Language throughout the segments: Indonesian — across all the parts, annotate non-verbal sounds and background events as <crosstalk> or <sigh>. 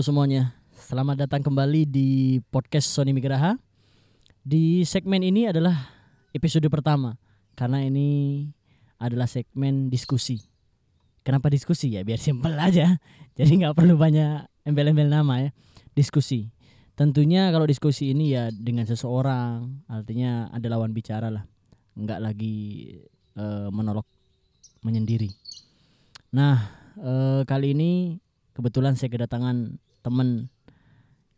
Halo semuanya, selamat datang kembali di podcast Sony Migraha. Di segmen ini adalah episode pertama karena ini adalah segmen diskusi. Kenapa diskusi ya? Biar simpel aja. <laughs> Jadi nggak perlu banyak embel-embel nama ya. Diskusi. Tentunya kalau diskusi ini ya dengan seseorang, artinya ada lawan bicara lah. Nggak lagi eh, monolog menyendiri. Nah, eh, kali ini kebetulan saya kedatangan teman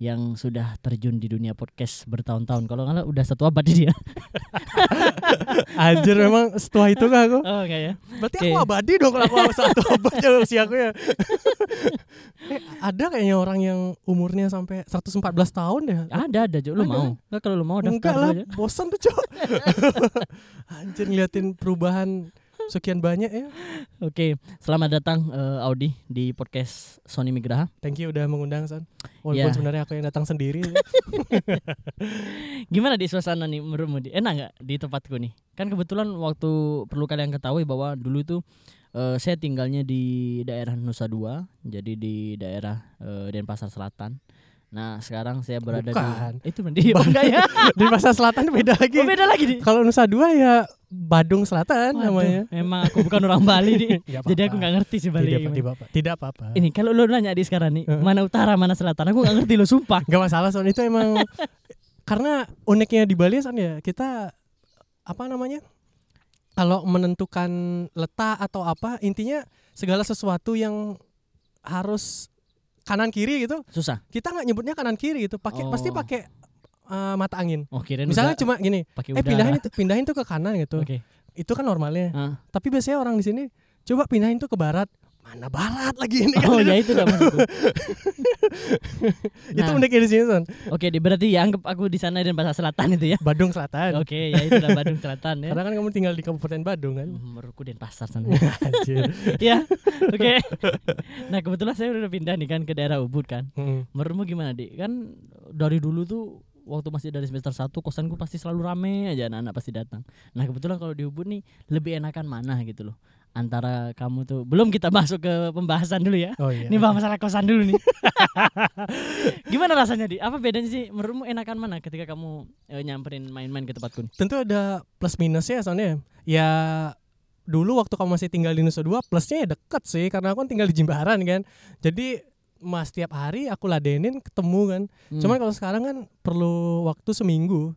yang sudah terjun di dunia podcast bertahun-tahun. Kalau nggak udah satu abad dia. <laughs> Anjir memang setua itu gak aku? Oh, kayaknya. Berarti Oke. aku abadi dong kalau aku satu abad ya usia aku ya. <laughs> eh, ada kayaknya orang yang umurnya sampai 114 tahun deh. Ada ada Jo, lu Ada. mau? Nggak kalau lu mau daftar Enggak lah, aja. bosan tuh cok. <laughs> Anjir ngeliatin perubahan sekian banyak ya. Oke, selamat datang eh, Audi di podcast Sony Migraha. Thank you udah mengundang Son. Walaupun Ya. sebenarnya aku yang datang sendiri. <laughs> Gimana di suasana nih menurutmu? Enak nggak di tempatku nih? Kan kebetulan waktu perlu kalian ketahui bahwa dulu itu eh, saya tinggalnya di daerah Nusa Dua, jadi di daerah eh, Denpasar Selatan. Nah sekarang saya berada Bukan. <laughs> di itu di oh, enggak ya? Di Pasar Selatan beda lagi. Oh, beda lagi nih. Kalau Nusa Dua ya Badung Selatan Waduh, namanya. Emang aku bukan orang Bali <laughs> nih. Jadi aku nggak ngerti sih Bali. Tidak, apa-apa. Tidak apa-apa. Ini kalau lu nanya di sekarang nih, mana utara, mana selatan, aku nggak ngerti lo sumpah. Gak masalah Son itu emang <laughs> karena uniknya di Bali Son ya kita apa namanya kalau menentukan letak atau apa intinya segala sesuatu yang harus kanan kiri gitu Susah. kita nggak nyebutnya kanan kiri gitu pakai pasti Oh. pakai uh, mata angin Oh misalnya cuma gini eh udara. pindahin itu pindahin tuh ke kanan gitu Oke. itu kan normalnya Ah. tapi biasanya orang di sini coba pindahin tuh ke barat mana barat lagi ini kan Oh ya itu maksudku. <laughs> itu Nah, uniknya di sini Son Oke, di berarti ya anggap aku di sana dan bahasa selatan itu ya. Badung Selatan Oke, ya itu udah Badung Selatan ya. karena kan kamu tinggal di Kabupaten Badung kan Hmm, Meruku dan pasar sana. <laughs> <laughs> Ya, oke. Nah kebetulan saya udah pindah nih kan ke daerah Ubud kan. Mm. Menurutmu gimana di? Kan dari dulu tuh waktu masih dari semester 1 kosanku pasti selalu rame aja anak-anak pasti datang. Nah kebetulan kalau di Ubud nih lebih enakan mana gitu loh. Antara kamu tuh belum kita masuk ke pembahasan dulu ya. Oh iya. Ini bahas masalah kosan dulu nih. <laughs> Gimana rasanya di? Apa bedanya sih? Menurutmu enakan mana ketika kamu eh, nyamperin main-main ke tempatku nih? Tentu ada plus minusnya soalnya. Ya dulu waktu kamu masih tinggal di Nusa Dua plusnya ya deket sih karena aku kan tinggal di Jimbaran kan. Jadi mas tiap hari aku ladenin ketemu kan. Hmm. Cuman kalau sekarang kan perlu waktu seminggu.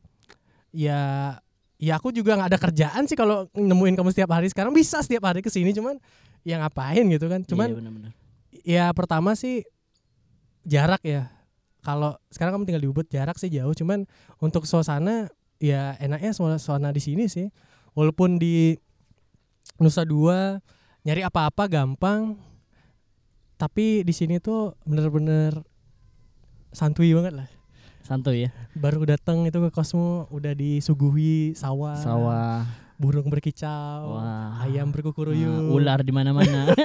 Ya ya aku juga nggak ada kerjaan sih kalau nemuin kamu setiap hari. Sekarang bisa setiap hari ke sini cuman ya ngapain gitu kan. Cuman iya, benar-benar. ya pertama sih jarak ya kalau sekarang kamu tinggal di Ubud jarak sih jauh cuman untuk suasana ya enaknya suasana suasana di sini sih walaupun di Nusa Dua nyari apa-apa gampang tapi di sini tuh bener-bener santuy banget lah santuy ya. baru datang itu ke kosmo udah disuguhi sawah, Sawah, burung berkicau Wah. ayam berkukuruyuk nah, ular di mana-mana. <laughs>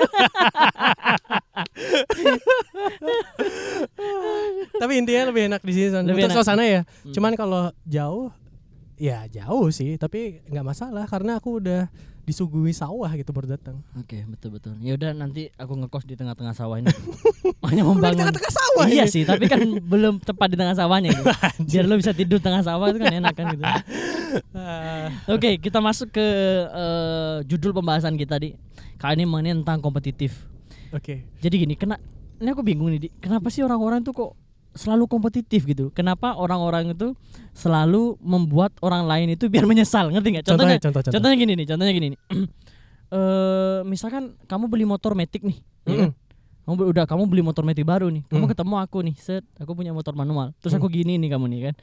tapi intinya lebih enak di sini. Lebih untuk enak. suasana ya Hmm. Cuman kalau jauh ya jauh sih, tapi nggak masalah karena aku udah disuguhi sawah gitu baru datang. Oke, betul betul. Ya udah nanti aku ngekos di tengah-tengah sawah ini. <laughs> Hanya Udah di membangun. tengah-tengah sawah iya ini. sih, tapi kan <laughs> belum tepat di tengah sawahnya gitu. <laughs> Biar lo bisa tidur tengah sawah itu kan enak kan gitu. Oke, kita masuk ke eh, judul pembahasan kita di kali ini mengenai tentang kompetitif. Oke. Jadi gini, kena ini aku bingung nih, Di. kenapa sih orang-orang tuh kok selalu kompetitif gitu? Kenapa orang-orang itu selalu membuat orang lain itu biar menyesal? Ngerti nggak? Contohnya, Contohnya, contoh, contoh. contohnya gini nih, contohnya gini nih. <clears throat> Eh, misalkan kamu beli motor metik nih, kan? Mm-mm. Kamu udah kamu beli motor metik baru nih. Kamu Hmm. ketemu aku nih, set, aku punya motor manual. Terus Hmm. aku gini nih kamu nih kan.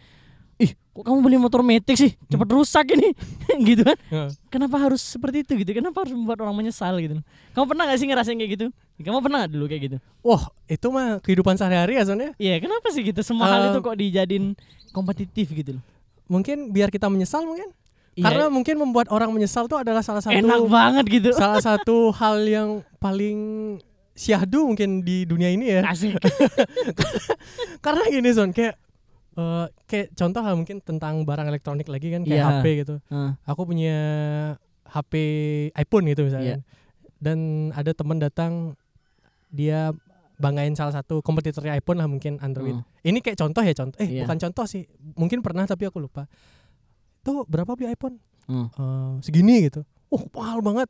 Ih, kok kamu beli motor metik sih? Cepet rusak ini. <laughs> gitu kan? Ya. Kenapa harus seperti itu gitu? Kenapa harus membuat orang menyesal gitu? Kamu pernah gak sih ngerasain kayak gitu? Kamu pernah dulu kayak gitu? Wah, itu mah kehidupan sehari-hari ya soalnya. Iya, kenapa sih gitu? Semua hal Um, itu kok dijadiin kompetitif gitu loh. Mungkin biar kita menyesal mungkin. Iya, Karena mungkin membuat orang menyesal tuh adalah salah satu enak banget gitu. salah <laughs> satu hal yang paling syahdu mungkin di dunia ini ya. Asik. <laughs> Karena gini Son, kayak eh, kayak contoh lah mungkin tentang barang elektronik lagi kan kayak Iya. HP gitu. Heeh. aku punya HP iPhone gitu misalnya dan ada teman datang dia banggain salah satu kompetitornya iPhone lah mungkin Android. Hmm. Ini kayak contoh ya contoh. Eh Iya. bukan contoh sih. Mungkin pernah tapi aku lupa. Tuh berapa beli iPhone? Hmm. Eh, segini gitu. Oh mahal banget.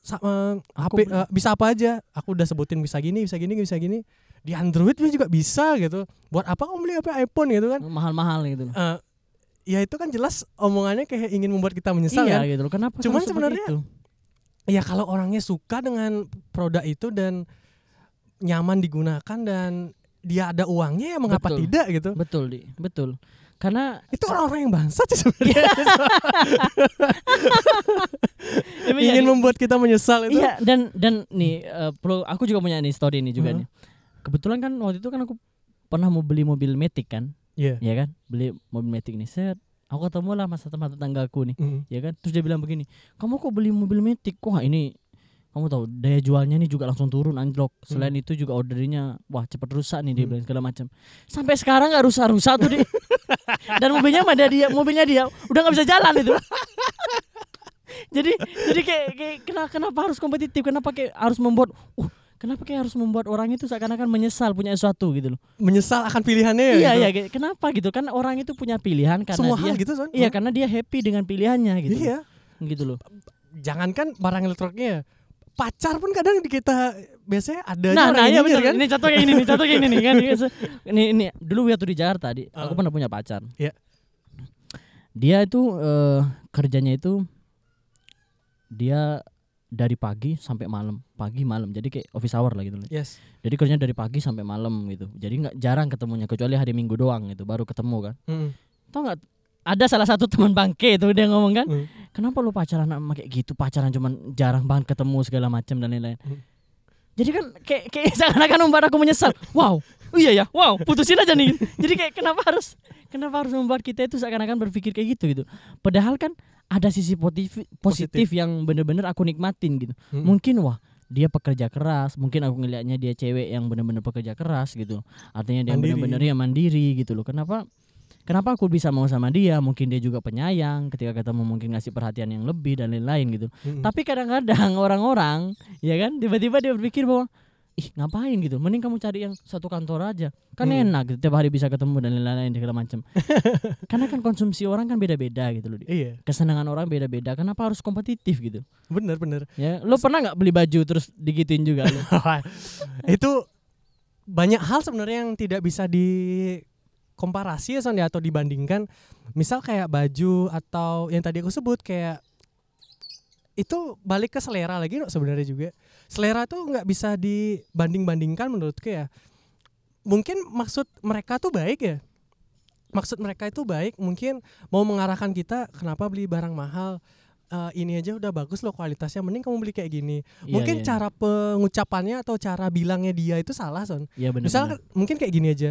Sa- Aku HP eh, bisa apa aja? Aku udah sebutin bisa gini, bisa gini, bisa gini. Di Android juga bisa gitu. Buat apa kamu beli HP iPhone gitu kan? mahal-mahal gitu. Eh, ya itu kan jelas omongannya kayak ingin membuat kita menyesal iya kan. gitu. Kenapa Cuman sebenarnya itu? Ya kalau orangnya suka dengan produk itu dan nyaman digunakan dan dia ada uangnya ya mengapa Betul. tidak gitu. betul di betul karena Itu orang-orang yang bangsat sih sebenarnya. Iya, <laughs> ingin di- membuat kita menyesal itu. Iya dan dan nih eh, pro aku juga punya nih story ini juga Hmm. nih. Kebetulan kan waktu itu kan aku pernah mau beli mobil Matic kan, Iya. ya kan? Beli mobil Matic nih. Set, aku ketemu lah masa teman tetanggaku nih, Mm. ya kan? Terus dia bilang begini, "Kamu kok beli mobil Matic? Wah, ini kamu tahu daya jualnya nih juga langsung turun anjlok. Selain itu juga ordernya wah cepet rusak nih dia Hmm. bilang segala macam. Sampai sekarang nggak rusak-rusak tuh dia. <laughs> Dan mobilnya ada dia, mobilnya dia udah nggak bisa jalan itu. <laughs> jadi jadi kayak, kayak kenapa, kenapa harus kompetitif? Kenapa kayak harus membuat uh kenapa kayak harus membuat orang itu seakan-akan menyesal punya sesuatu gitu loh. Menyesal akan pilihannya ya. iya gitu. iya kenapa gitu? Kan orang itu punya pilihan karena Semua dia hal gitu Son. Iya, karena dia happy dengan pilihannya gitu. Iya. Gitu loh. Jangankan barang elektroniknya ya, pacar pun kadang di kita biasanya ada Nah, nah iya benar kan. Ini contoh kayak ini nih, contoh kayak ini nih kan. Ini ini dulu waktu di Jakarta, di, aku Uh. pernah punya pacar. Iya. Dia itu eh, kerjanya itu dia dari pagi sampai malam, pagi malam. Jadi kayak office hour lah gitu. loh. Yes. Jadi kerjanya dari pagi sampai malam gitu. Jadi nggak jarang ketemunya kecuali hari Minggu doang gitu baru ketemu kan. Mm. Tahu nggak ada salah satu teman bangke itu dia ngomong kan, Mm. kenapa lu pacaran sama kayak gitu pacaran cuman jarang banget ketemu segala macam dan lain-lain Hmm. jadi kan kayak kayak <laughs> seakan-akan membuat aku menyesal wow oh iya ya wow putusin aja nih. <laughs> Jadi kayak kenapa harus kenapa harus membuat kita itu seakan-akan berpikir kayak gitu gitu. Padahal kan ada sisi positif positif. yang bener-bener aku nikmatin gitu. Mm. mungkin wah dia pekerja keras mungkin aku ngelihatnya dia cewek yang bener-bener pekerja keras gitu. Artinya dia bener-bener ya mandiri gitu loh. Kenapa kenapa aku bisa mau sama dia? Mungkin dia juga penyayang ketika ketemu mungkin ngasih perhatian yang lebih dan lain-lain gitu. Mm. tapi kadang-kadang <laughs> orang-orang ya kan tiba-tiba dia berpikir bahwa ih ngapain gitu? Mending kamu cari yang satu kantor aja. Kan Hmm. enak gitu tiap hari bisa ketemu dan lain-lain segala macam <laughs> karena kan konsumsi orang kan beda-beda gitu loh Di. Iya, kesenangan orang beda-beda kenapa harus kompetitif gitu? Bener bener. ya lo pernah nggak beli baju terus digituin juga lo? <laughs> Itu banyak hal sebenarnya yang tidak bisa dikomparasi ya Son ya atau dibandingkan. Misal kayak baju atau yang tadi aku sebut kayak itu balik ke selera lagi no, sebenarnya juga. Selera tuh nggak bisa dibanding-bandingkan menurutku ya. Mungkin maksud mereka tuh baik ya. Maksud mereka itu baik mungkin mau mengarahkan kita kenapa beli barang mahal? Eh, ini aja udah bagus loh kualitasnya mending kamu beli kayak gini. Mungkin iya, cara pengucapannya atau cara bilangnya dia itu salah son. Iya benar misal mungkin kayak gini aja.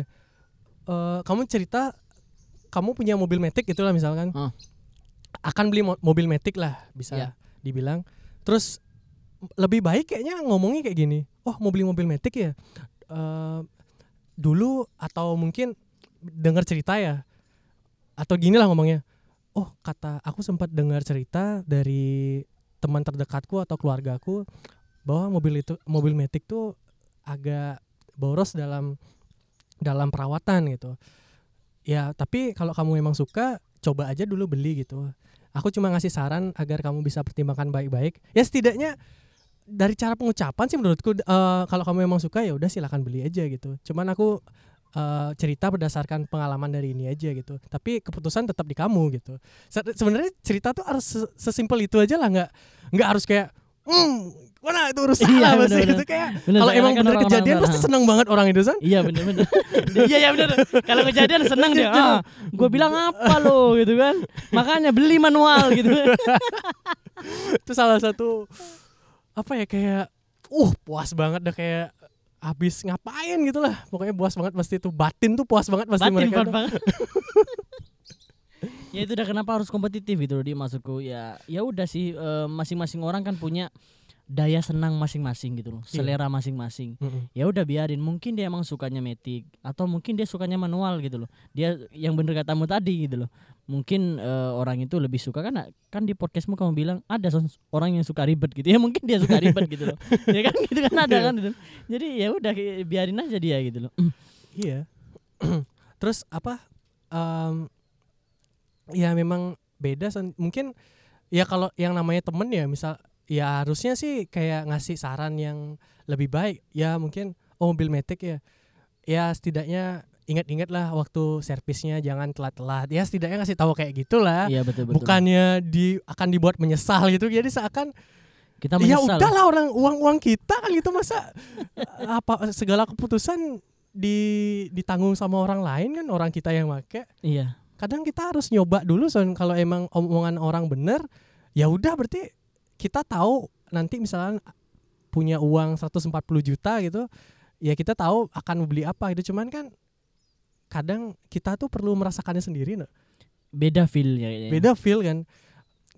Eh, kamu cerita kamu punya mobil metik itulah misalkan. Ah. akan beli mo- mobil metik lah bisa. Iya. Dibilang. Terus lebih baik kayaknya ngomongnya kayak gini oh mau beli mobil metik ya? Eh, dulu atau mungkin dengar cerita ya? Atau gini lah ngomongnya oh kata aku sempat dengar cerita dari teman terdekatku atau keluargaku bahwa mobil itu mobil metik tuh agak boros dalam dalam perawatan gitu. Ya tapi kalau kamu memang suka coba aja dulu beli gitu aku cuma ngasih saran agar kamu bisa pertimbangkan baik-baik. Ya setidaknya dari cara pengucapan sih menurutku eh, kalau kamu memang suka ya udah silakan beli aja gitu. Cuman aku eh, cerita berdasarkan pengalaman dari ini aja gitu. Tapi keputusan tetap di kamu gitu. Se- sebenarnya cerita tuh harus se- sesimpel itu aja lah. Nggak nggak harus kayak hmm mana itu urusan Iya, lah pasti gitu kayak kalau emang kan bener orang-orang kejadian pasti seneng banget orang itu san Iya bener bener. <laughs> Iya iya bener. Kalau kejadian senang dia. Ah, gue bilang apa lo gitu kan. Makanya beli manual gitu. <laughs> itu salah satu apa ya kayak uh puas banget dah kayak habis ngapain gitu lah pokoknya puas banget pasti itu batin tuh puas banget pasti Batin mereka banget. <laughs> ya itu udah kenapa harus kompetitif gitu loh dia maksudku ya ya udah sih eh, masing-masing orang kan punya daya senang masing-masing gitu loh, Iya. selera masing-masing. Mm-mm. Ya udah biarin, mungkin dia emang sukanya metik atau mungkin dia sukanya manual gitu loh. Dia yang bener katamu tadi gitu loh. Mungkin eh, orang itu lebih suka kan kan di podcastmu kamu bilang ada orang yang suka ribet gitu <laughs> ya mungkin dia suka ribet gitu loh. Ya kan gitu kan ada kan gitu. Jadi ya udah biarin aja dia gitu loh. Iya. <clears throat> Terus apa? em, ya memang beda. Mungkin ya kalau yang namanya temen ya, misal ya harusnya sih kayak ngasih saran yang lebih baik. Ya mungkin oh mobil metik ya. Ya setidaknya ingat-ingat lah waktu servisnya jangan telat-telat. Ya setidaknya ngasih tahu kayak gitulah. Iya betul betul. Bukannya di akan dibuat menyesal gitu. Jadi seakan kita ya udahlah orang uang-uang kita kan gitu masa apa segala keputusan di ditanggung sama orang lain kan orang kita yang make Iya. Kadang kita harus nyoba dulu son kalau emang omongan orang bener ya udah berarti kita tahu nanti misalnya punya uang 140 juta gitu ya kita tahu akan beli apa gitu cuman kan kadang kita tuh perlu merasakannya sendiri no. Beda feel-nya kayaknya. beda feel kan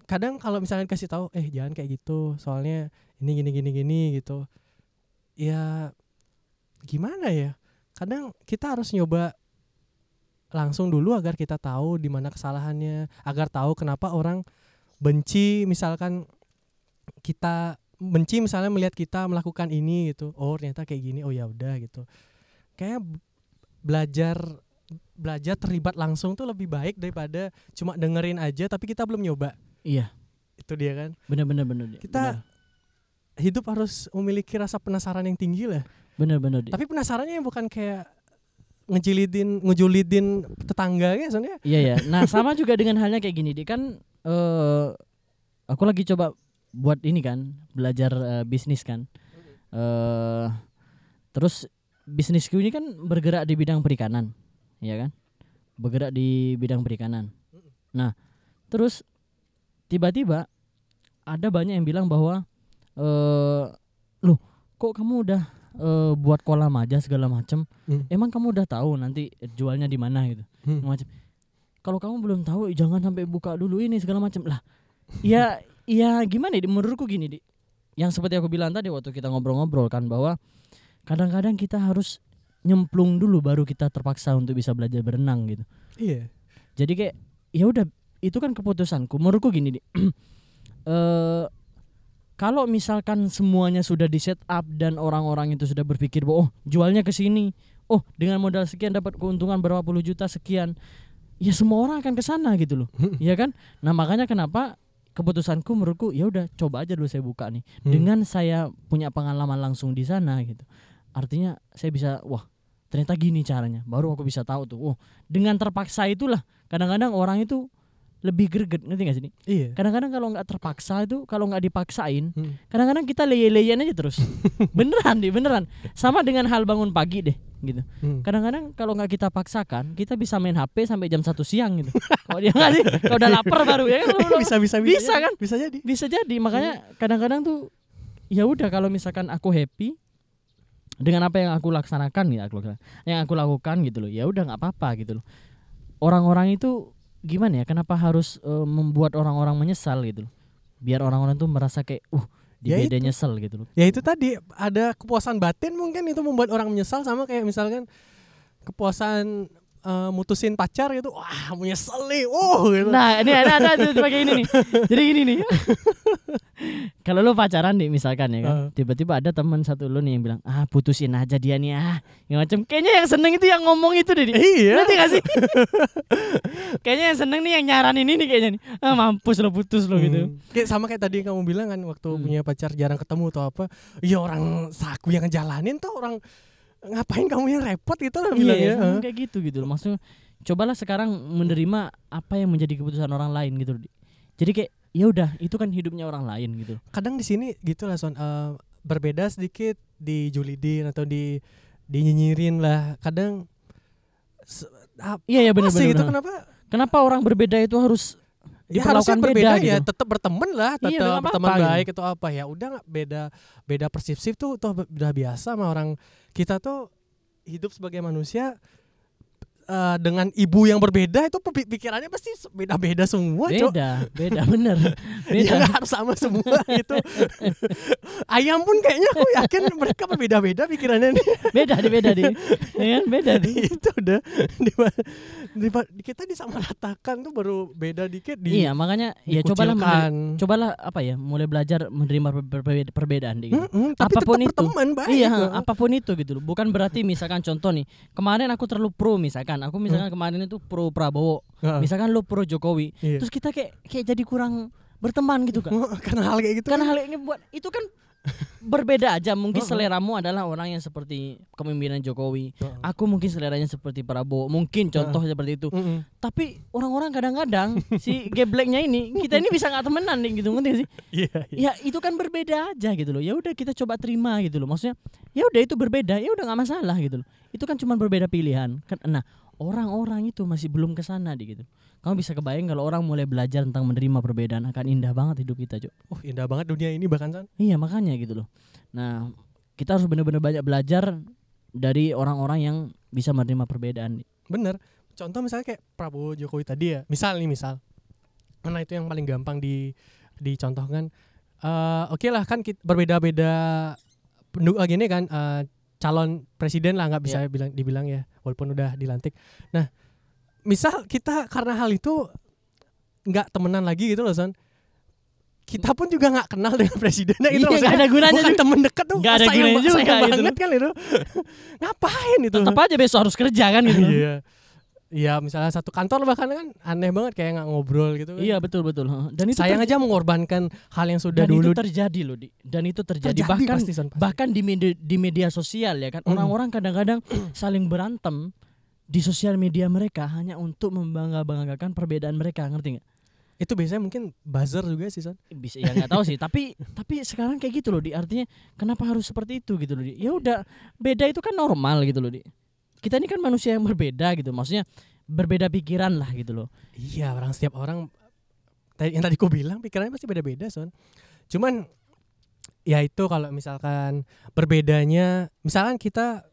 kadang kalau misalnya kasih tahu eh jangan kayak gitu soalnya ini gini gini gini gitu ya gimana ya kadang kita harus nyoba langsung dulu agar kita tahu di mana kesalahannya agar tahu kenapa orang benci misalkan kita benci misalnya melihat kita melakukan ini gitu oh ternyata kayak gini oh ya udah gitu kayak belajar belajar terlibat langsung tuh lebih baik daripada cuma dengerin aja tapi kita belum nyoba Iya. itu dia kan Bener-bener bener. Di. Kita- hidup harus memiliki rasa penasaran yang tinggi lah bener-bener. Di. tapi penasarannya yang bukan kayak ngejilidin ngejulidin tetangga ya soalnya Iya ya. Nah sama juga dengan halnya kayak gini, di kan eh aku lagi coba buat ini kan belajar eh, bisnis kan. eh terus bisnisku ini kan bergerak di bidang perikanan, ya kan? Bergerak di bidang perikanan. Nah terus tiba-tiba ada banyak yang bilang bahwa eh loh kok kamu udah eh, buat kolam aja segala macam Hmm. emang kamu udah tahu nanti jualnya di mana gitu? Hmm. macam kalau kamu belum tahu jangan sampai buka dulu ini segala macam lah ya ya gimana ya Di? menurutku gini di yang seperti aku bilang tadi waktu kita ngobrol-ngobrol kan bahwa kadang-kadang kita harus nyemplung dulu baru kita terpaksa untuk bisa belajar berenang gitu. Iya. Jadi kayak ya udah itu kan keputusanku. Menurutku gini di <clears throat> eh kalau misalkan semuanya sudah di set up dan orang-orang itu sudah berpikir bahwa oh jualnya ke sini. Oh dengan modal sekian dapat keuntungan berapa puluh juta sekian. Ya semua orang akan ke sana gitu loh. Ya kan? Nah makanya kenapa keputusanku menurutku ya udah coba aja dulu saya buka nih. Hmm. dengan saya punya pengalaman langsung di sana gitu. Artinya saya bisa wah ternyata gini caranya. Baru aku bisa tahu tuh oh dengan terpaksa itulah. Kadang-kadang orang itu lebih greget ngerti gak sih iya. Kadang-kadang kalau nggak terpaksa itu kalau nggak dipaksain Hmm. kadang-kadang kita leye-leyen aja terus. <laughs> Beneran deh beneran. Sama dengan hal bangun pagi deh gitu. Hmm. kadang-kadang kalau nggak kita paksakan kita bisa main HP sampai jam satu siang gitu. Kalau dia nggak sih? Kalau udah lapar baru ya kan? <laughs> Bisa bisa Bisa jadi. kan? bisa jadi. Bisa jadi. Makanya kadang-kadang tuh ya udah kalau misalkan aku happy dengan apa yang aku laksanakan ya aku laksanakan- yang aku lakukan gitu loh. Ya udah nggak apa-apa gitu loh. Orang-orang itu gimana ya kenapa harus eh, membuat orang-orang menyesal gitu loh biar orang-orang tuh merasa kayak uh di Ya beda itu. nyesel gitu loh ya itu tadi ada kepuasan batin mungkin itu membuat orang menyesal sama kayak misalkan kepuasan eh, mutusin pacar gitu wah menyesal nih oh gitu Nah, ini ada ada pakai ini nih. <laughs> Jadi gini nih. Kalau lu pacaran nih misalkan ya kan, Heeh. tiba-tiba ada teman satu lu nih yang bilang, "Ah, putusin aja dia nih ah." Yang macam kayaknya yang seneng itu yang ngomong itu deh. Iya Ngerti gak sih? <laughs> kayaknya yang seneng nih yang nyaranin ini kayaknya nih. Ah, mampus lo putus lo gitu. Hmm. Kayak sama kayak tadi yang kamu bilang kan waktu Hmm. punya pacar jarang ketemu atau apa. Iya orang saku yang ngejalanin tuh orang ngapain kamu yang repot gitu lah Iya, ya, kayak gitu gitu loh. Maksudnya cobalah sekarang menerima apa yang menjadi keputusan orang lain gitu. Di. Jadi kayak ya udah, itu kan hidupnya orang lain gitu. Kadang di sini gitu lah son eh, berbeda sedikit dijulidin atau di dinyinyirin lah. Kadang Iya, ya benar gitu benar. kenapa? Kenapa orang berbeda itu harus Ya harusnya berbeda beda ya, gitu. tetap berteman lah, Iya, tetap nggak berteman gitu. baik atau apa ya. Udah nggak beda beda persepsi tuh tuh udah biasa sama orang kita tuh hidup sebagai manusia eh, dengan ibu yang berbeda itu pikirannya pasti beda-beda semua, Cok. Beda, beda bener. <laughs> Ya Beda. nggak harus sama semua <laughs> gitu. Ayam pun kayaknya aku yakin mereka berbeda-beda pikirannya nih. beda di beda di. <laughs> Ya kan beda di. itu udah di, di- kita disamaratakan tuh baru beda dikit di Iya, makanya ya cobalah mener- cobalah apa ya, mulai belajar menerima per- per- perbedaan di gitu. Mm-mm, tapi Apa pun tetap itu. berteman baik. Iya, gitu. apa pun itu gitu loh. Bukan berarti misalkan contoh nih, kemarin aku terlalu pro misalkan, aku misalkan kemarin itu pro Prabowo, misalkan lu pro Jokowi, Iya. terus kita kayak kayak jadi kurang berteman gitu kan. <laughs> Karena hal kayak gitu. Karena hal ini buat itu kan berbeda aja. Mungkin Heeh. seleramu adalah orang yang seperti kepemimpinan Jokowi. Heeh. Aku mungkin seleranya seperti Prabowo. Mungkin contoh seperti itu. Mm-mm. Tapi orang-orang kadang-kadang <laughs> si gebleknya ini kita ini bisa nggak temenan nih gitu ngerti sih? <laughs> Iya, iya. Ya itu kan berbeda aja gitu loh. Ya udah kita coba terima gitu loh. Maksudnya ya udah itu berbeda, ya udah nggak masalah gitu loh. Itu kan cuma berbeda pilihan. Kan nah, orang-orang itu masih belum ke sana gitu. Kamu bisa kebayang kalau orang mulai belajar tentang menerima perbedaan akan indah banget hidup kita, Cok. Oh, indah banget dunia ini bahkan San. Iya, makanya gitu loh. Nah, kita harus benar-benar banyak belajar dari orang-orang yang bisa menerima perbedaan. Bener. Contoh misalnya kayak Prabowo Jokowi tadi ya. Misal nih misal. Mana itu yang paling gampang di dicontohkan. Eh Oke lah kan berbeda-beda penduk eh, gini kan eh, calon presiden lah nggak bisa bilang dibilang ya walaupun udah dilantik. Nah, misal kita karena hal itu nggak temenan lagi gitu loh Son. Kita pun juga nggak kenal dengan presidennya gitu Iya, nggak ada gunanya Bukan juga. temen dekat tuh. Nggak ada sayang gunanya juga sayang gitu banget kan itu. <laughs> Ngapain itu? Tetap aja besok harus kerja kan gitu. Iya. Iya, misalnya satu kantor bahkan kan aneh banget kayak nggak ngobrol gitu kan. Iya, betul betul. Dan itu Sayang aja mengorbankan hal yang sudah dan dulu itu terjadi loh, Di. Dan itu terjadi, terjadi bahkan pasti, Son, pasti. bahkan di media di media sosial ya kan Mm. orang-orang kadang-kadang <clears throat> saling berantem di sosial media mereka hanya untuk membangga-banggakan perbedaan mereka ngerti nggak itu biasanya mungkin buzzer juga sih Son. bisa ya nggak tahu sih <laughs> tapi tapi sekarang kayak gitu loh di artinya kenapa harus seperti itu gitu loh di ya udah beda itu kan normal gitu loh di kita ini kan manusia yang berbeda gitu maksudnya berbeda pikiran lah gitu loh Iya, orang setiap orang yang tadi ku bilang pikirannya pasti beda-beda, Son. Cuman ya itu kalau misalkan berbedanya, misalkan kita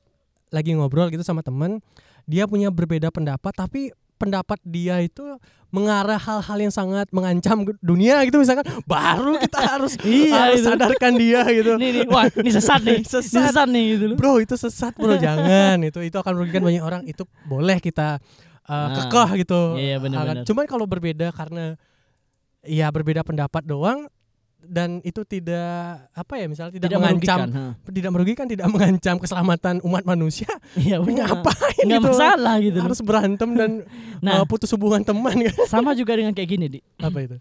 lagi ngobrol gitu sama temen, dia punya berbeda pendapat tapi pendapat dia itu mengarah hal-hal yang sangat mengancam dunia gitu misalkan baru kita <laughs> harus Iya, harus itu. sadarkan dia gitu. ini nih wah ini sesat nih <laughs> Sesat. Ini sesat nih gitu loh Bro itu sesat bro jangan itu itu akan merugikan banyak orang itu boleh kita uh, Nah. kekeh gitu. Iya, benar-benar. Akan- Cuman kalau berbeda karena ya berbeda pendapat doang dan itu tidak apa ya misalnya tidak, tidak mengancam merugikan ha. tidak merugikan tidak mengancam keselamatan umat manusia. Iya benar. ngapain nggak gitu masalah gitu. Harus berantem dan Nah. uh, putus hubungan teman kan sama juga dengan kayak gini di. Apa itu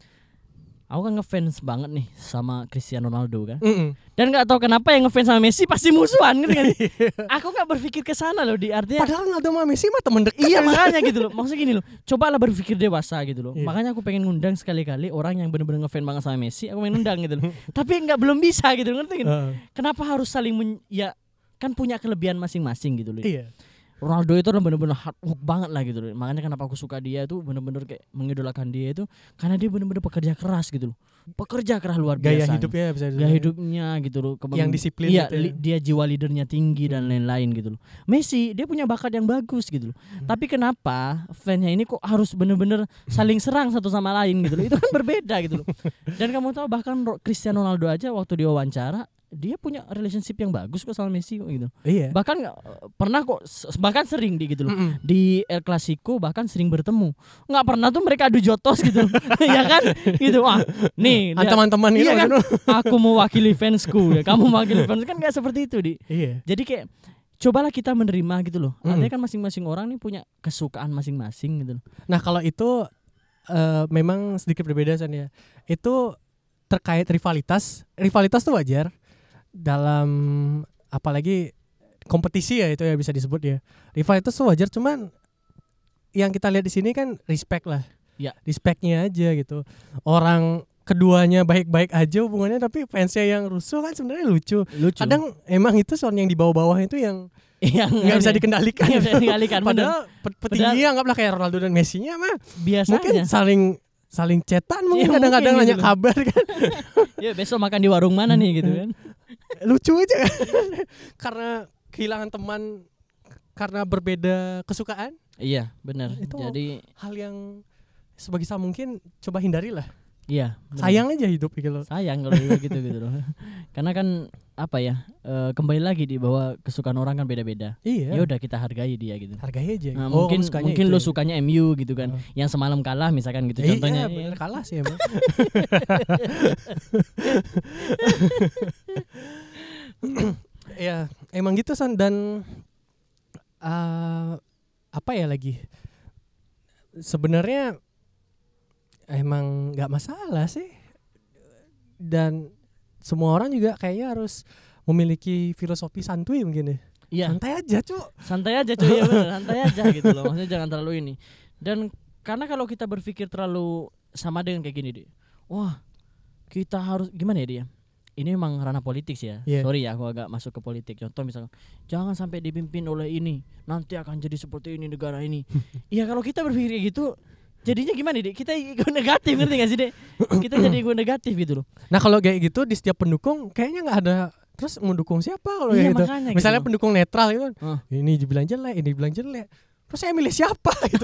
aku kan ngefans banget nih sama Cristiano Ronaldo kan? Mm-mm. dan nggak tahu kenapa yang ngefans sama Messi pasti musuhan gitu <laughs> kan aku nggak berpikir ke sana loh di. Artinya padahal Ronaldo sama Messi mah temen dekat. Iya kan? makanya gitu loh. Maksudnya gini loh. Cobalah berpikir dewasa gitu loh. Iya. makanya aku pengen ngundang sekali-kali orang yang bener-bener ngefans banget sama Messi aku pengen undang gitu loh. <laughs> Tapi nggak belum bisa gitu ngerti gitu Heeh. kenapa harus saling men- ya kan punya kelebihan masing-masing gitu loh. Iya Ronaldo itu bener-bener hard work banget lah gitu loh. Makanya kenapa aku suka dia itu bener-bener kayak mengidolakan dia itu karena dia bener-bener pekerja keras gitu loh. Pekerja keras luar biasa. gaya hidupnya bisa Gaya hidupnya gitu loh. Kebang- Yang disiplin Iya, gitu ya. li- dia jiwa leadernya tinggi dan lain-lain gitu loh. Messi dia punya bakat yang bagus gitu loh. Hmm. Tapi kenapa fansnya ini kok harus bener-bener saling serang satu sama lain gitu loh. Itu kan <laughs> berbeda gitu loh. Dan kamu tahu bahkan Cristiano Ronaldo aja waktu diwawancara dia punya relationship yang bagus kok sama Messi kok gitu. iya. Bahkan nggak- pernah kok bahkan sering di gitu loh. Mm-mm. di El Clasico bahkan sering bertemu. Nggak pernah tuh mereka adu jotos gitu <laughs> ya kan? Gitu. Wah nih teman-teman gitu Iya kan? <laughs> aku mewakili fansku ya kamu mewakili fans kan nggak seperti itu di iya. Jadi kayak cobalah kita menerima gitu loh. Mm. artinya kan masing-masing orang nih punya kesukaan masing-masing gitu loh. Nah kalau itu eh, memang sedikit berbeda San ya. Itu terkait rivalitas. Rivalitas tuh wajar dalam apalagi kompetisi ya itu ya bisa disebut ya. Rivalitas tuh wajar cuman yang kita lihat di sini kan respect lah. Ya. Respectnya aja gitu. Orang keduanya baik-baik aja hubungannya tapi fansnya yang rusuh kan sebenarnya lucu. lucu Kadang emang itu soal yang di bawah-bawah itu yang yang nggak bisa dikendalikan. bisa dikendalikan. <laughs> Padahal pe- petinggi anggaplah kayak Ronaldo dan Messi-nya mah mungkin biasanya saling saling cetan mungkin Iya, <laughs> kadang-kadang mungkin nanya gitu kabar kan <laughs> ya besok makan di warung mana nih gitu kan lucu aja kan <laughs> karena kehilangan teman karena berbeda kesukaan Iya, benar. Itu- Jadi hal yang sebisa mungkin coba hindarilah iya, benar. sayang aja hidup gitu loh sayang kalau juga gitu gitu loh. <laughs> Karena kan apa ya? eh, kembali lagi di bahwa kesukaan orang kan beda-beda. iya Ya udah kita hargai dia gitu. hargai aja Nah, Oh, mungkin mungkin lu ya? sukanya MU gitu kan. Oh. Yang semalam kalah misalkan gitu Iya, contohnya. bener kalah sih emang <laughs> ya emang gitu san dan eh, apa ya lagi sebenarnya emang nggak masalah sih dan semua orang juga kayaknya harus memiliki filosofi santuy mungkin ya Iya, santai aja cuk santai aja cuy ya bener, santai aja gitu loh. Maksudnya jangan terlalu ini. Dan karena kalau kita berpikir terlalu sama dengan kayak gini deh. Wah, kita harus gimana ya dia? Ini memang ranah politik sih ya. Iya. Sorry ya aku agak masuk ke politik. Contoh misalnya jangan sampai dipimpin oleh ini, nanti akan jadi seperti ini negara ini. <laughs> Iya kalau kita berpikir gitu jadinya gimana deh? Kita ikut negatif ngerti gak sih deh? Kita jadi ikut negatif gitu loh. nah kalau kayak gitu di setiap pendukung kayaknya nggak ada terus mau dukung siapa kalau Iya gitu misalnya gitu. pendukung netral gitu Heeh. ini dibilang jelek ini dibilang jelek terus saya milih siapa <laughs> gitu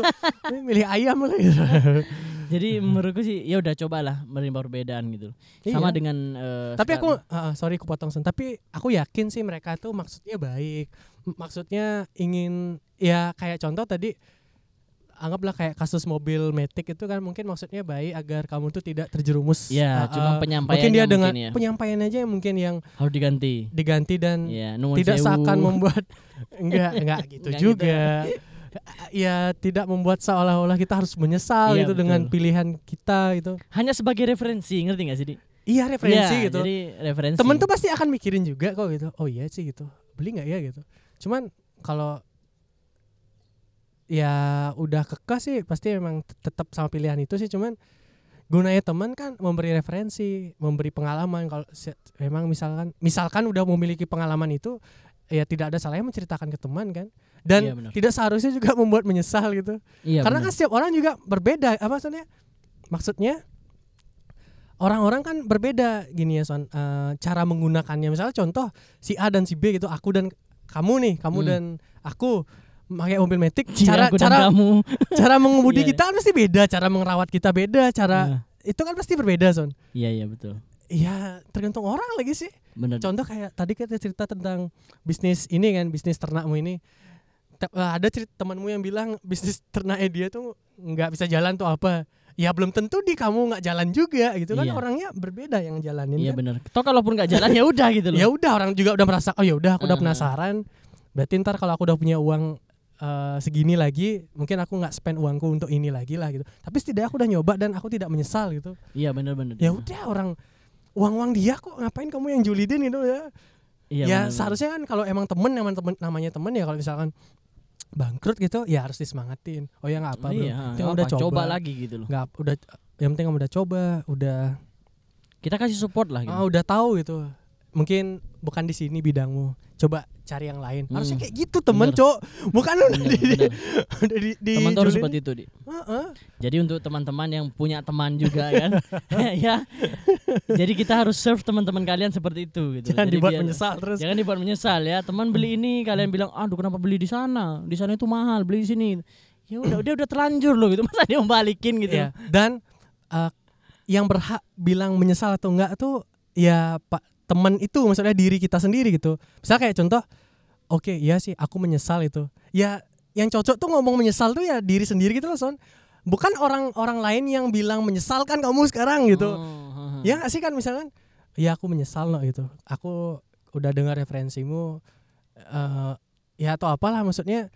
milih ayam lah gitu <laughs> <laughs> Jadi menurutku sih ya udah cobalah menerima perbedaan gitu. Sama Iya. dengan eh, tapi aku sekarang- ah, sorry kepotong Sen. tapi aku yakin sih mereka tuh maksudnya baik maksudnya ingin ya kayak contoh tadi anggaplah kayak kasus mobil Matic itu kan mungkin maksudnya baik agar kamu tuh tidak terjerumus Ya, ah, cuma penyampaiannya mungkin dia dengan ya. penyampaian aja yang mungkin yang harus diganti. diganti dan Ya, tidak seakan membuat <laughs> enggak enggak gitu Enggak juga ya tidak membuat seolah-olah kita harus menyesal Iya, gitu dengan pilihan kita gitu. Hanya sebagai referensi, ngerti gak sih, Di? iya referensi Ya, gitu. Jadi referensi. temen tuh pasti akan mikirin juga kok gitu. Oh iya sih gitu. Beli nggak ya gitu. Cuman kalau ya udah kekeh sih pasti memang tet- tetap sama pilihan itu sih. Cuman gunanya teman kan memberi referensi memberi pengalaman. Kalau memang misalkan misalkan udah memiliki pengalaman itu ya tidak ada salahnya menceritakan ke teman kan dan Iya, tidak seharusnya juga membuat menyesal gitu Iya, karena benar. kan setiap orang juga berbeda apa maksudnya maksudnya orang-orang kan berbeda gini ya son Eh, cara menggunakannya misalnya contoh si A dan si B gitu aku dan kamu nih kamu Hmm. dan aku pakai mobil metik Cie, cara cara kamu. cara mengemudi <laughs> Iya. kita kan pasti beda cara merawat kita beda cara Nah, itu kan pasti berbeda son Iya, iya betul. Iya tergantung orang lagi sih Benar. contoh kayak tadi kita cerita tentang bisnis ini kan bisnis ternakmu ini ada cerita temanmu yang bilang bisnis ternaknya dia tuh nggak bisa jalan tuh apa? Ya belum tentu di kamu nggak jalan juga gitu kan? Iya. orangnya berbeda yang jalanin Iya kan benar. Toh kalaupun nggak jalan ya udah gitu loh. ya udah orang juga udah merasa oh ya udah aku udah penasaran. Berarti ntar kalau aku udah punya uang eh, segini lagi mungkin aku nggak spend uangku untuk ini lagi lah gitu. Tapi setidaknya aku udah nyoba dan aku tidak menyesal gitu. Iya benar benar. ya udah orang uang uang dia kok ngapain kamu yang julidin gitu ya? Iya, ya benar, seharusnya kan kalau emang temen namanya temen namanya temen ya kalau misalkan bangkrut gitu ya harus disemangatin oh ya nggak apa benar. bro Iya, Yang udah coba, coba lagi gitu loh. nggak udah yang penting kamu udah coba udah Kita kasih support lah gitu. ah, udah tahu gitu mungkin bukan di sini bidangmu coba cari yang lain harusnya Hmm. kayak gitu temen Bener. cok bukan udah di, <laughs> udah di, di Teman tuh harus seperti itu, Di. Heeh. Jadi untuk teman-teman yang punya teman juga kan, <laughs> <laughs> ya. Jadi kita harus serve teman-teman kalian seperti itu gitu. jangan Jadi dibuat biar- menyesal terus Jangan dibuat menyesal ya. Teman beli ini kalian bilang, "Aduh, kenapa beli di sana? Di sana itu mahal, beli di sini." Ya udah, dia udah terlanjur loh gitu. Masa dia mau balikin gitu. Iya. dan eh, yang berhak bilang menyesal atau enggak tuh ya pak teman itu maksudnya diri kita sendiri gitu. Misalnya kayak contoh oke ya sih aku menyesal itu. Ya yang cocok tuh ngomong menyesal tuh ya diri sendiri gitu loh son. Bukan orang-orang lain yang bilang menyesalkan kamu sekarang gitu. Oh, ya nggak sih kan misalkan ya aku menyesal loh gitu. Aku udah dengar referensimu eh ya atau apalah maksudnya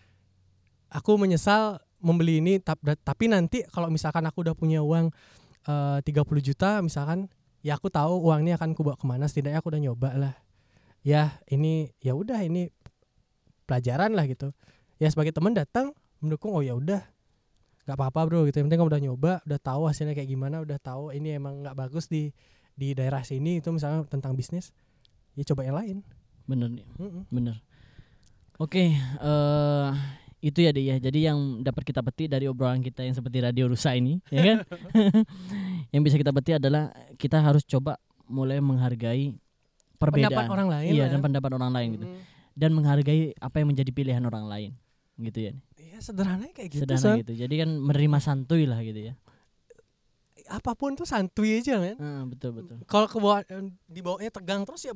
aku menyesal membeli ini tap- tapi nanti kalau misalkan aku udah punya uang eh 30 juta misalkan ya aku tahu uang ini akan kubawa ke mana setidaknya aku udah nyoba lah ya ini ya udah ini pelajaran lah gitu ya sebagai teman datang mendukung oh ya udah nggak apa-apa bro gitu yang penting kamu udah nyoba udah tahu hasilnya kayak gimana udah tahu ini emang nggak bagus di di daerah sini itu misalnya tentang bisnis ya coba yang lain Bener nih, Mm-mm. bener. Oke, eh itu ya dia. Jadi yang dapat kita petik dari obrolan kita yang seperti radio rusa ini, ya kan? <laughs> yang bisa kita petik adalah kita harus coba mulai menghargai perbedaan. pendapat orang lain Iya, lah dan ya. pendapat orang lain gitu. Mm-mm. Dan menghargai apa yang menjadi pilihan orang lain. Gitu ya. Iya sederhananya kayak gitu Sederhana Son. gitu. Jadi kan menerima santuy lah gitu ya. apa pun tuh santuy aja men Ah, betul betul. kalau ke bawah dibawanya tegang terus ya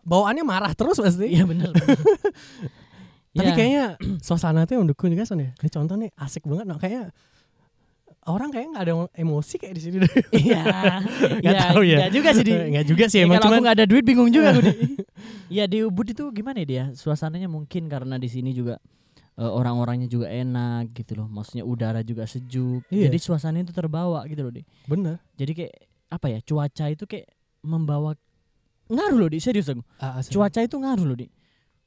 bawaannya marah terus pasti Iya benar. <laughs> tapi Ya, kayaknya <clears throat> suasana tuh yang mendukung juga Son ya ini contoh nih asik banget no kayaknya orang kayaknya nggak ada emosi kayak di sini deh <laughs> Iya. <laughs> Nggak Iya, tahu ya. nggak juga sih di. nggak juga sih Ya, emang kalau cuman aku nggak ada duit bingung juga aku di. <laughs> Iya di Ubud itu gimana ya dia? Suasananya mungkin karena di sini juga eh, orang-orangnya juga enak gitu loh. Maksudnya udara juga sejuk. Iya. Jadi suasananya itu terbawa gitu loh, Di. bener Jadi kayak apa ya? Cuaca itu kayak membawa ngaruh loh, Di. Serius aku. Ah, asli. Cuaca itu ngaruh loh, Di.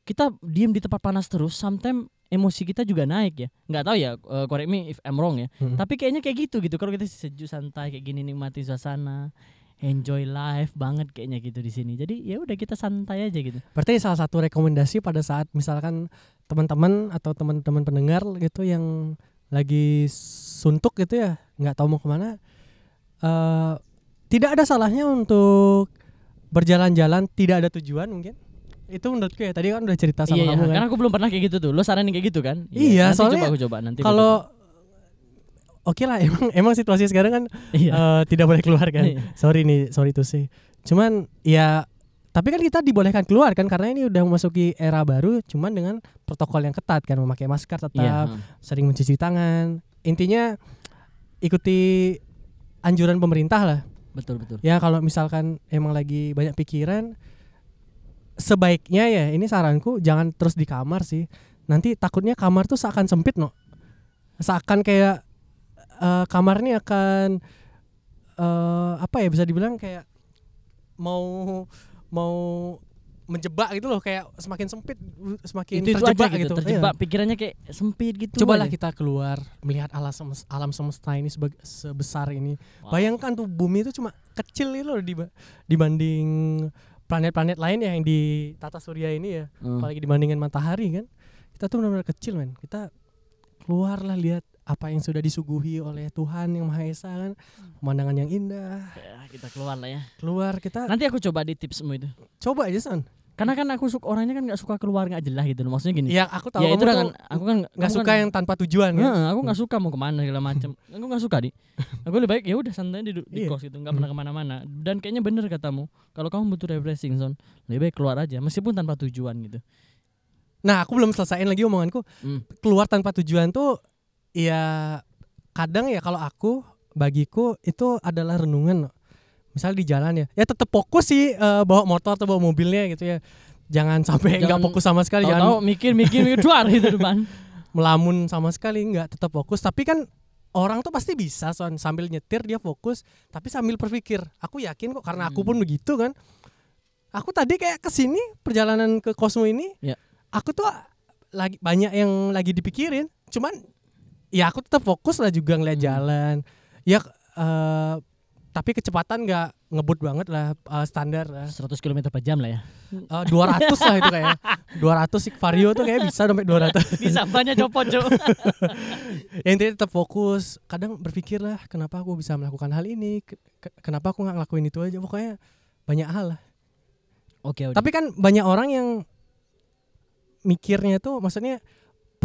Kita diem di tempat panas terus, sometimes emosi kita juga naik ya. Nggak tahu ya, eh, correct me if I'm wrong ya. Mm. Tapi kayaknya kayak gitu gitu. Kalau kita sejuk santai kayak gini nikmati suasana, enjoy life banget kayaknya gitu di sini. Jadi ya udah kita santai aja gitu. Berarti salah satu rekomendasi pada saat misalkan teman-teman atau teman-teman pendengar gitu yang lagi suntuk gitu ya, nggak tahu mau ke mana, eh tidak ada salahnya untuk berjalan-jalan tidak ada tujuan mungkin. Itu menurutku ya. Tadi kan udah cerita sama iya, kamu iya. kan. karena aku belum pernah kayak gitu tuh. Lo saranin kayak gitu kan? Iya, nanti soalnya coba aku coba nanti. Kalau oke lah <laughs> emang emang situasi sekarang kan iya. eh, tidak boleh keluar kan. Iya. sorry nih, sorry tuh sih. Cuman ya tapi kan kita dibolehkan keluar kan karena ini udah memasuki era baru cuman dengan protokol yang ketat kan memakai masker tetap Iya, sering mencuci tangan intinya ikuti anjuran pemerintah lah betul betul. ya kalau misalkan emang lagi banyak pikiran sebaiknya ya ini saranku jangan terus di kamar sih nanti takutnya kamar tuh seakan sempit no seakan kayak eh, kamar ini akan eh, apa ya bisa dibilang kayak mau mau menjebak gitu loh kayak semakin sempit semakin Itu itu terjebak aja gitu. gitu Terjebak Iya. pikirannya kayak sempit gitu. Cobalah aja. kita keluar melihat alam semesta, alam semesta ini sebesar ini. Wow. Bayangkan tuh bumi itu cuma kecil itu loh diba- dibanding planet-planet lain ya yang di tata surya ini ya. Hmm. Apalagi dibandingin matahari kan. Kita tuh benar-benar kecil men. Kita keluarlah lihat apa yang sudah disuguhi oleh Tuhan yang Maha Esa kan. Pemandangan yang indah. Ya, kita keluar lah ya. Keluar kita Nanti aku coba di tipsmu itu. coba aja Son. Karena kan aku suka orangnya kan nggak suka keluar nggak jelas gitu loh. Maksudnya gini. Ya aku tahu ya itu kan aku kan nggak kamu suka kan- yang tanpa tujuan kan. Heeh, aku nggak suka mau ke mana segala macam. aku nggak suka di. Aku lebih baik ya udah santai di, di Iya. kos gitu, nggak pernah ke mana-mana. Dan kayaknya bener katamu. Kalau kamu butuh refreshing zone, lebih baik keluar aja, meskipun tanpa tujuan gitu. Nah, aku belum selesaiin lagi omonganku. Hmm. Keluar tanpa tujuan tuh ya kadang ya kalau aku bagiku itu adalah renungan. Misal di jalan ya, ya tetap fokus sih eh, bawa motor atau bawa mobilnya gitu ya. Jangan sampai nggak fokus sama sekali, Tahu jangan mikir mikir mikir duar gitu depan. <laughs> melamun sama sekali, nggak tetap fokus. Tapi kan orang tuh pasti bisa son sambil nyetir dia fokus, tapi sambil berpikir. Aku yakin kok karena aku Hmm. pun begitu kan. Aku tadi kayak ke sini perjalanan ke Cosmo ini, Ya. aku tuh lagi banyak yang lagi dipikirin. Cuman ya aku tetap fokus lah juga ngeliat Hmm. jalan. Ya eh, tapi kecepatan nggak ngebut banget lah eh, standar lah. 100 km per jam lah ya. Eh, 200 lah itu kayak. 200 sih Vario tuh kayak bisa sampai 200. Di sampahnya copot, Cok. ya intinya tetap fokus kadang berpikir lah kenapa aku bisa melakukan hal ini Ke- ke- kenapa aku nggak ngelakuin itu aja pokoknya banyak hal lah Oke, udah. tapi kan banyak orang yang mikirnya tuh maksudnya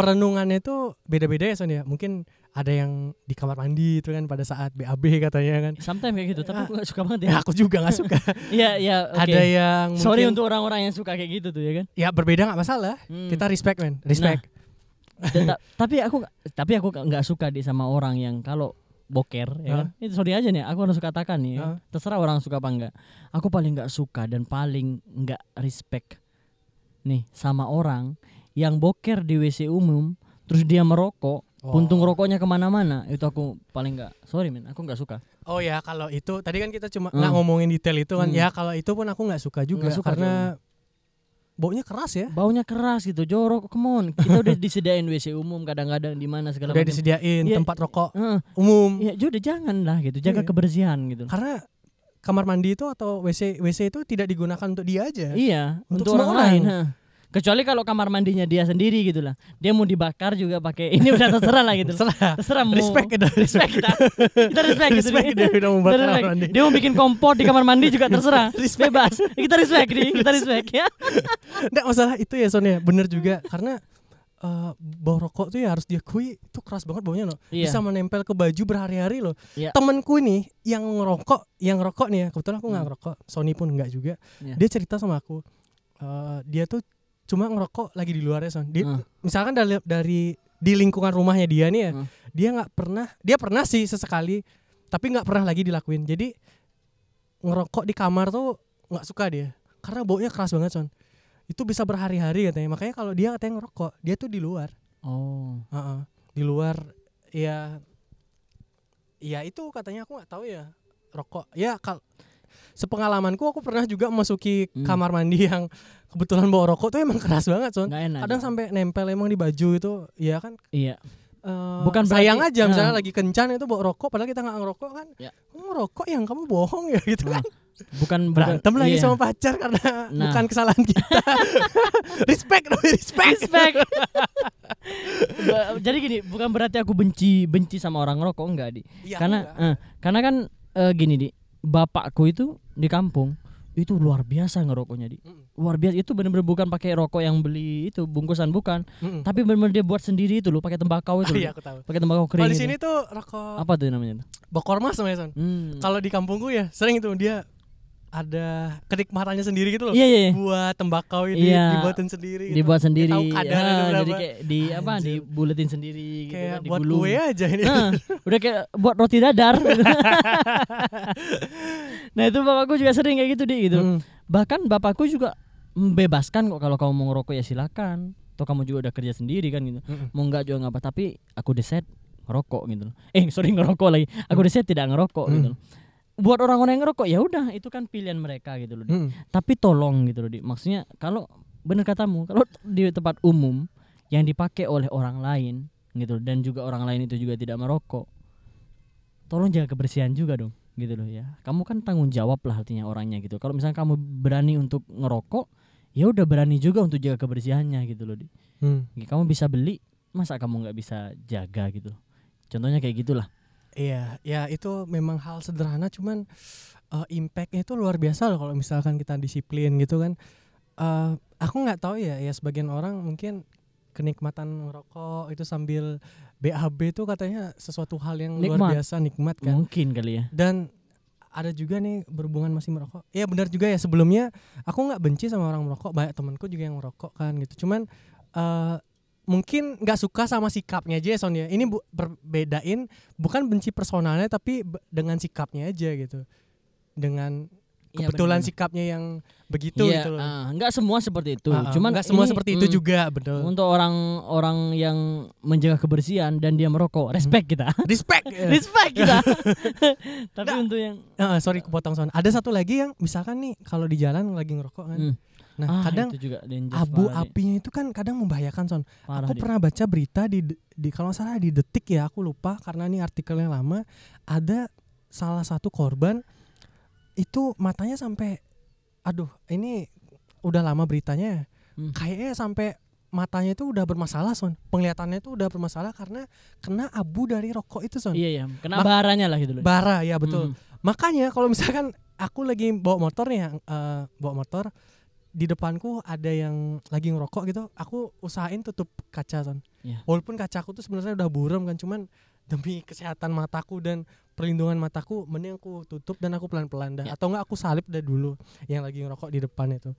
perenungannya tuh beda-beda ya Son ya mungkin ada yang di kamar mandi itu kan pada saat BAB katanya kan sometimes kayak gitu, tapi aku gak suka banget ya ya. <laughs> aku juga nggak suka <laughs> Iya, iya, oke. ada yang Sorry mungkin- untuk orang-orang yang suka kayak gitu tuh ya kan. ya berbeda nggak masalah Hmm. kita respect men respect ta- tapi <laughs> aku tapi aku nggak suka di sama orang yang kalau boker ya kan? itu sorry aja nih aku harus katakan nih ya. Hah? terserah orang suka apa enggak aku paling nggak suka dan paling nggak respect nih sama orang yang boker di WC umum terus dia merokok Oh. puntung rokoknya ke mana-mana itu aku paling nggak sorry men aku nggak suka Oh ya kalau itu tadi kan kita cuma Hmm. nggak ngomongin detail itu kan Hmm. ya kalau itu pun aku nggak suka juga Nggak suka karena baunya keras ya baunya keras gitu jorok come on kita udah disediain WC umum kadang-kadang di mana segala udah macam disediain Iya. tempat rokok Heeh, umum ya udah jangan lah gitu jaga Iya. kebersihan gitu karena kamar mandi itu atau WC WC itu tidak digunakan untuk dia aja Iya, Untuk untuk, semua orang, orang. lain. ha. Kecuali kalau kamar mandinya dia sendiri gitu lah. Dia mau dibakar juga pakai <laughs> ini udah terserah lah gitu. Terserah. Terserah mau respect kita respect kita. Kita respect, gitu. respect dia udah Kita membuat kamar respect. mandi Dia mau bikin kompor di kamar mandi juga terserah. <laughs> Respect. Bebas. Kita respect nih, kita respect ya. nggak masalah itu ya Son ya bener juga karena eh, bau rokok tuh ya harus diakui itu keras banget baunya loh. Iya. Bisa menempel ke baju berhari-hari loh. Iya. Temenku nih yang ngerokok, yang ngerokok nih ya, kebetulan aku nggak Hmm. ngerokok, Sony pun nggak juga. Iya. Dia cerita sama aku, eh, dia tuh cuma ngerokok lagi di luar ya son. Dia, Ah. Misalkan dari, dari di lingkungan rumahnya dia nih ya, Hmm. dia nggak pernah, dia pernah sih sesekali, tapi nggak pernah lagi dilakuin. Jadi ngerokok di kamar tuh nggak suka dia, karena baunya keras banget son. Itu bisa berhari-hari katanya. Makanya kalau dia katanya ngerokok, dia tuh di luar. Oh. Heeh. di luar ya ya itu katanya aku nggak tahu ya rokok ya kal sepengalamanku aku pernah juga memasuki Hmm. kamar mandi yang kebetulan bawa rokok tuh emang keras banget son enak. kadang sampai nempel emang di baju itu ya kan Iya. eh, Bukan sayang berarti- aja misalnya nah. lagi kencan itu bawa rokok padahal kita nggak ngerokok kan Ya. ngerokok yang kamu bohong ya gitu Nah, kan Bukan berantem lagi iya. sama pacar karena Nah. bukan kesalahan kita <laughs> respect dong respect Respect. Jadi gini, bukan berarti aku benci benci sama orang ngerokok enggak, Di. Iya, karena enggak. eh, karena kan eh, gini, Di. Bapakku itu di kampung itu luar biasa ngerokoknya, Di. Luar biasa itu benar-benar bukan pakai rokok yang beli itu bungkusan bukan, Mm-mm. tapi benar-benar dia buat sendiri itu loh, pakai tembakau itu. Oh, iya aku tahu Pakai tembakau kering. kalau di itu. sini tuh rokok apa tuh namanya? tuh? Bokormas namanya son Hmm. Kalau di kampungku ya sering itu dia ada kenikmatannya sendiri gitu loh. Iya, iya, iya. Buat tembakau ini Iya. dibuatin sendiri gitu. dibuat sendiri. tahu Ah, itu jadi kayak di apa? Anjir. Dibuletin sendiri gitu Kayak kan, buat digulung. kue aja ini. Nah, udah kayak buat roti dadar. <laughs> nah itu bapakku juga sering kayak gitu di gitu. Mm. Bahkan bapakku juga membebaskan kok kalau kamu mau ngerokok ya silakan. Atau kamu juga udah kerja sendiri kan gitu. Mm-mm. Mau enggak juga nggak apa. Tapi aku decide ngerokok gitu. loh. Eh sorry ngerokok lagi. Aku decide tidak ngerokok Mm. gitu. loh. Buat orang-orang yang ngerokok ya udah itu kan pilihan mereka gitu loh. Di. Mm. Tapi tolong gitu loh di. Maksudnya kalau bener katamu kalau di tempat umum yang dipakai oleh orang lain gitu dan juga orang lain itu juga tidak merokok tolong jaga kebersihan juga dong gitu loh ya kamu kan tanggung jawab lah artinya orangnya gitu kalau misalnya kamu berani untuk ngerokok ya udah berani juga untuk jaga kebersihannya gitu loh di Mm. kamu bisa beli masa kamu nggak bisa jaga gitu contohnya kayak gitulah Iya, ya itu memang hal sederhana cuman eh, impactnya itu luar biasa loh kalau misalkan kita disiplin gitu kan. Eh, aku nggak tahu ya, ya sebagian orang mungkin kenikmatan merokok itu sambil BAB itu katanya sesuatu hal yang luar Nikmat. biasa nikmat kan. mungkin kali ya dan ada juga nih berhubungan masih merokok ya benar juga ya sebelumnya aku nggak benci sama orang merokok banyak temanku juga yang merokok kan gitu cuman eh mungkin nggak suka sama sikapnya aja ya ya ini bu, berbedain bukan benci personalnya tapi dengan sikapnya aja gitu. Dengan Iya, kebetulan benar-benar. sikapnya yang begitu Iya, gitu loh. nggak semua seperti itu. Ah, cuman nggak semua ini, seperti itu mm, juga betul. untuk orang-orang yang menjaga kebersihan dan dia merokok respect kita. <laughs> Respect! <laughs> Respect kita. <laughs> Tapi Nggak. untuk yang Ah, sorry kepotong Son. Ada satu lagi yang misalkan nih kalau di jalan lagi ngerokok kan. Hmm. Nah ah, kadang itu juga abu parah, apinya itu kan kadang membahayakan son. Parah, aku pernah baca berita di di kalau salah di detik ya aku lupa karena ini artikelnya lama ada salah satu korban itu matanya sampai aduh ini udah lama beritanya ya. Hmm. kayaknya sampai matanya itu udah bermasalah son penglihatannya itu udah bermasalah karena kena abu dari rokok itu son iya iya kena Mak- baranya lah gitu loh bara ya betul Hmm. Makanya kalau misalkan aku lagi bawa motor nih, eh, bawa motor di depanku ada yang lagi ngerokok gitu, aku usahain tutup kaca son. Iya. Walaupun kacaku tuh sebenarnya udah buram kan, cuman demi kesehatan mataku dan perlindungan mataku, mending aku tutup dan aku pelan-pelan dah. Ya. Atau enggak aku salip dah dulu yang lagi ngerokok di depan itu.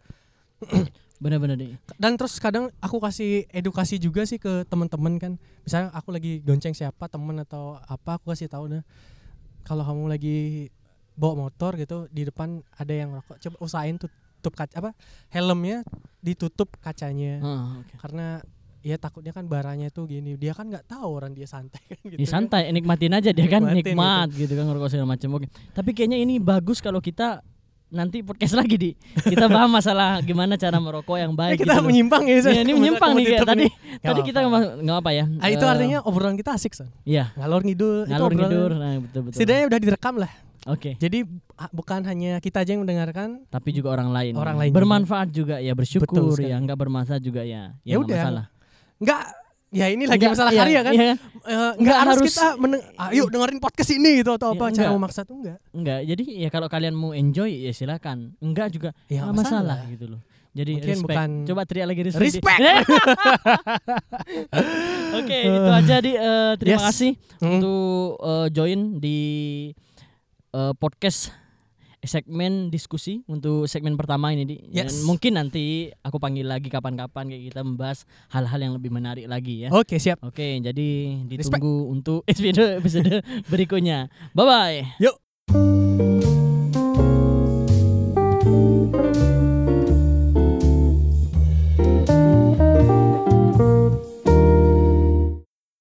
<coughs> bener-bener deh Dan terus kadang aku kasih edukasi juga sih ke teman-teman kan. Misalnya aku lagi gonceng siapa temen atau apa, aku kasih tahu dah. Kalau kamu lagi bawa motor gitu di depan ada yang rokok, coba usahain tutup kaca apa helmnya ditutup kacanya Ah, oke. karena ya takutnya kan baranya tuh gini dia kan nggak tahu orang dia santai <laughs> kan gitu Ya, kan. santai nikmatin aja dia kan Nikmatin nikmat gitu. kan ngerokok segala macam oke tapi kayaknya ini bagus kalau kita nanti podcast lagi di kita bahas masalah gimana cara merokok yang baik kita gitu loh. menyimpang ya. Iya, ini menyimpang nih kayak tadi tadi kita apa-apa. nggak apa ya Ah, itu Eh, artinya obrolan kita asik son iya ngalor ngidul ngalor ngidur nah betul betul setidaknya udah direkam lah oke jadi ah, bukan hanya kita aja yang mendengarkan tapi juga orang lain Orang ya. lain bermanfaat juga, ya Betul bersyukur sekali. ya nggak bermasalah juga ya Ya nggak udah. masalah nggak ya ini lagi Nggak, masalah iya, karya kan iya Eh, nggak Nggak harus, harus- kita meneng- ayo dengerin podcast ini gitu atau Ya, apa cara enggak. memaksa tuh enggak Enggak, jadi ya kalau kalian mau enjoy ya silakan. Enggak juga ya nggak nggak masalah. gitu loh. Jadi Mungkin respect. bukan Coba teriak lagi respect. Respect! <laughs> Oke, itu aja di eh, terima Yes. kasih Mm. untuk eh, join di eh, podcast segmen diskusi untuk segmen pertama ini di Yes. Dan mungkin nanti aku panggil lagi kapan-kapan kayak kita membahas hal-hal yang lebih menarik lagi ya. Oke, siap. Oke, jadi ditunggu untuk <laughs> episode episode berikutnya. Bye bye. Yuk.